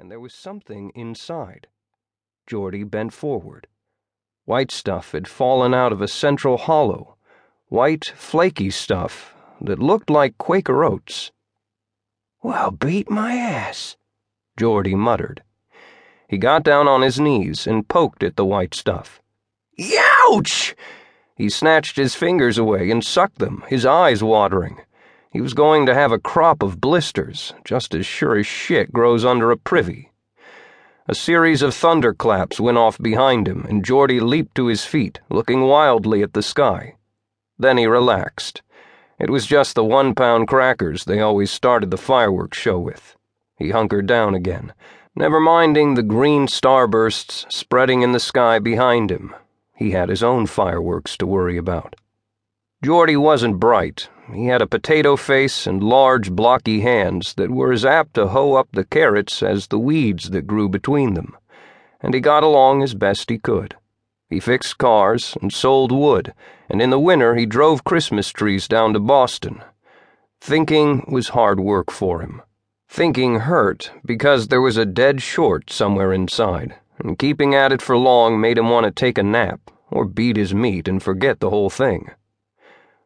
and there was something inside. Jordy bent forward. White stuff had fallen out of a central hollow, white, flaky stuff that looked like Quaker oats. Well, beat my ass, Jordy muttered. He got down on his knees and poked at the white stuff. Youch! He snatched his fingers away and sucked them, his eyes watering. He was going to have a crop of blisters, just as sure as shit grows under a privy. A series of thunderclaps went off behind him, and Jordy leaped to his feet, looking wildly at the sky. Then he relaxed. It was just the one pound crackers they always started the fireworks show with. He hunkered down again, never minding the green starbursts spreading in the sky behind him. He had his own fireworks to worry about. Jordy wasn't bright. He had a potato face and large, blocky hands that were as apt to hoe up the carrots as the weeds that grew between them, and he got along as best he could. He fixed cars and sold wood, and in the winter he drove Christmas trees down to Boston. Thinking was hard work for him. Thinking hurt because there was a dead short somewhere inside and keeping at it for long made him want to take a nap or beat his meat and forget the whole thing.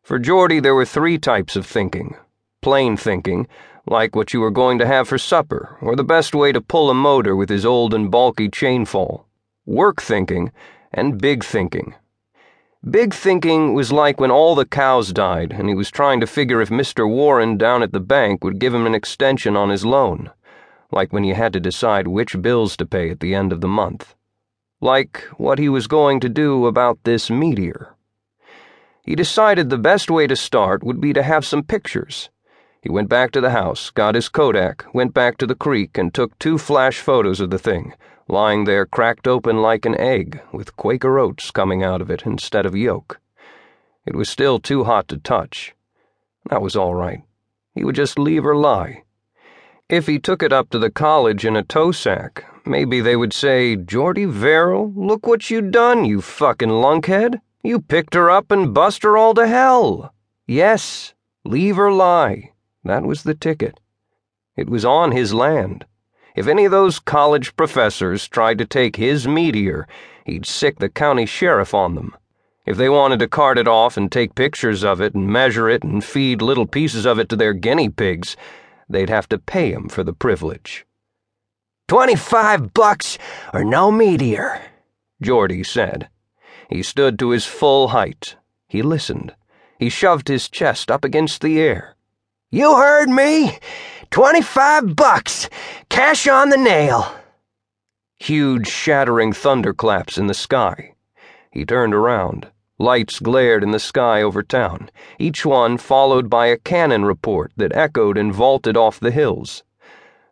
For Jordy, there were three types of thinking plain thinking, like what you were going to have for supper, or the best way to pull a motor with his old and bulky chainfall, work thinking, and big thinking. Big thinking was like when all the cows died and he was trying to figure if Mr. Warren down at the bank would give him an extension on his loan like when you had to decide which bills to pay at the end of the month, like what he was going to do about this meteor. He decided the best way to start would be to have some pictures. He went back to the house, got his Kodak, went back to the creek, and took two flash photos of the thing, lying there cracked open like an egg, with Quaker oats coming out of it instead of yolk. It was still too hot to touch. That was all right. He would just leave her lie. If he took it up to the college in a tow sack, maybe they would say, Jordy Verrill, look what you done, you fucking lunkhead. You picked her up and bust her all to hell. Yes, leave her lie. That was the ticket. It was on his land. If any of those college professors tried to take his meteor, he'd sick the county sheriff on them. If they wanted to cart it off and take pictures of it and measure it and feed little pieces of it to their guinea pigs, they'd have to pay him for the privilege. Twenty-five bucks or no meteor, Jordy said. He stood to his full height. He listened. He shoved his chest up against the air. You heard me! Twenty-five bucks! Cash on the nail! Huge, shattering thunderclaps in the sky. He turned around. Lights glared in the sky over town, each one followed by a cannon report that echoed and vaulted off the hills.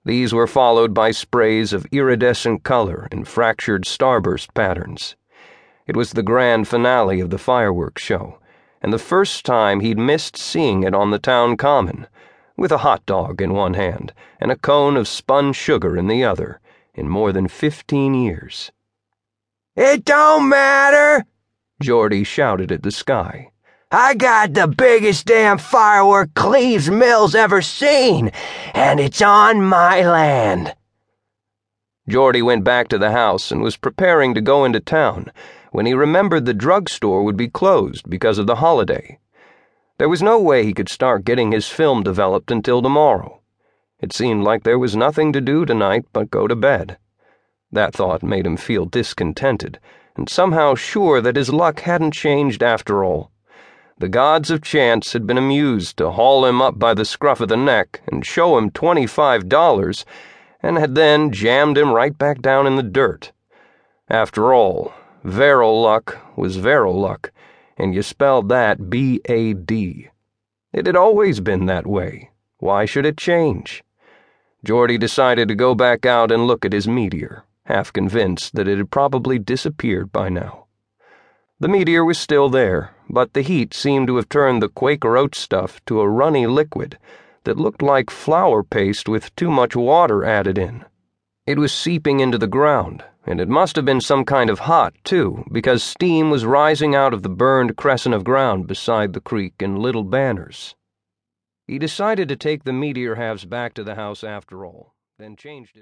These were followed by sprays of iridescent color and fractured starburst patterns. It was the grand finale of the fireworks show, and the first time he'd missed seeing it on the town common, with a hot dog in one hand and a cone of spun sugar in the other, in more than fifteen years. It don't matter, Jordy shouted at the sky. I got the biggest damn firework Cleaves Mills ever seen, and it's on my land. Jordy went back to the house and was preparing to go into town when he remembered the drugstore would be closed because of the holiday. There was no way he could start getting his film developed until tomorrow. It seemed like there was nothing to do tonight but go to bed. That thought made him feel discontented and somehow sure that his luck hadn't changed after all. The gods of chance had been amused to haul him up by the scruff of the neck and show him twenty-five dollars, and had then jammed him right back down in the dirt. After all, Verrill luck was Verrill luck, and you spelled that B A D. It had always been that way. Why should it change? Jordy decided to go back out and look at his meteor half convinced that it had probably disappeared by now. The meteor was still there, but the heat seemed to have turned the Quaker oat stuff to a runny liquid that looked like flour paste with too much water added in. It was seeping into the ground, and it must have been some kind of hot, too, because steam was rising out of the burned crescent of ground beside the creek in little banners. He decided to take the meteor halves back to the house after all, then changed his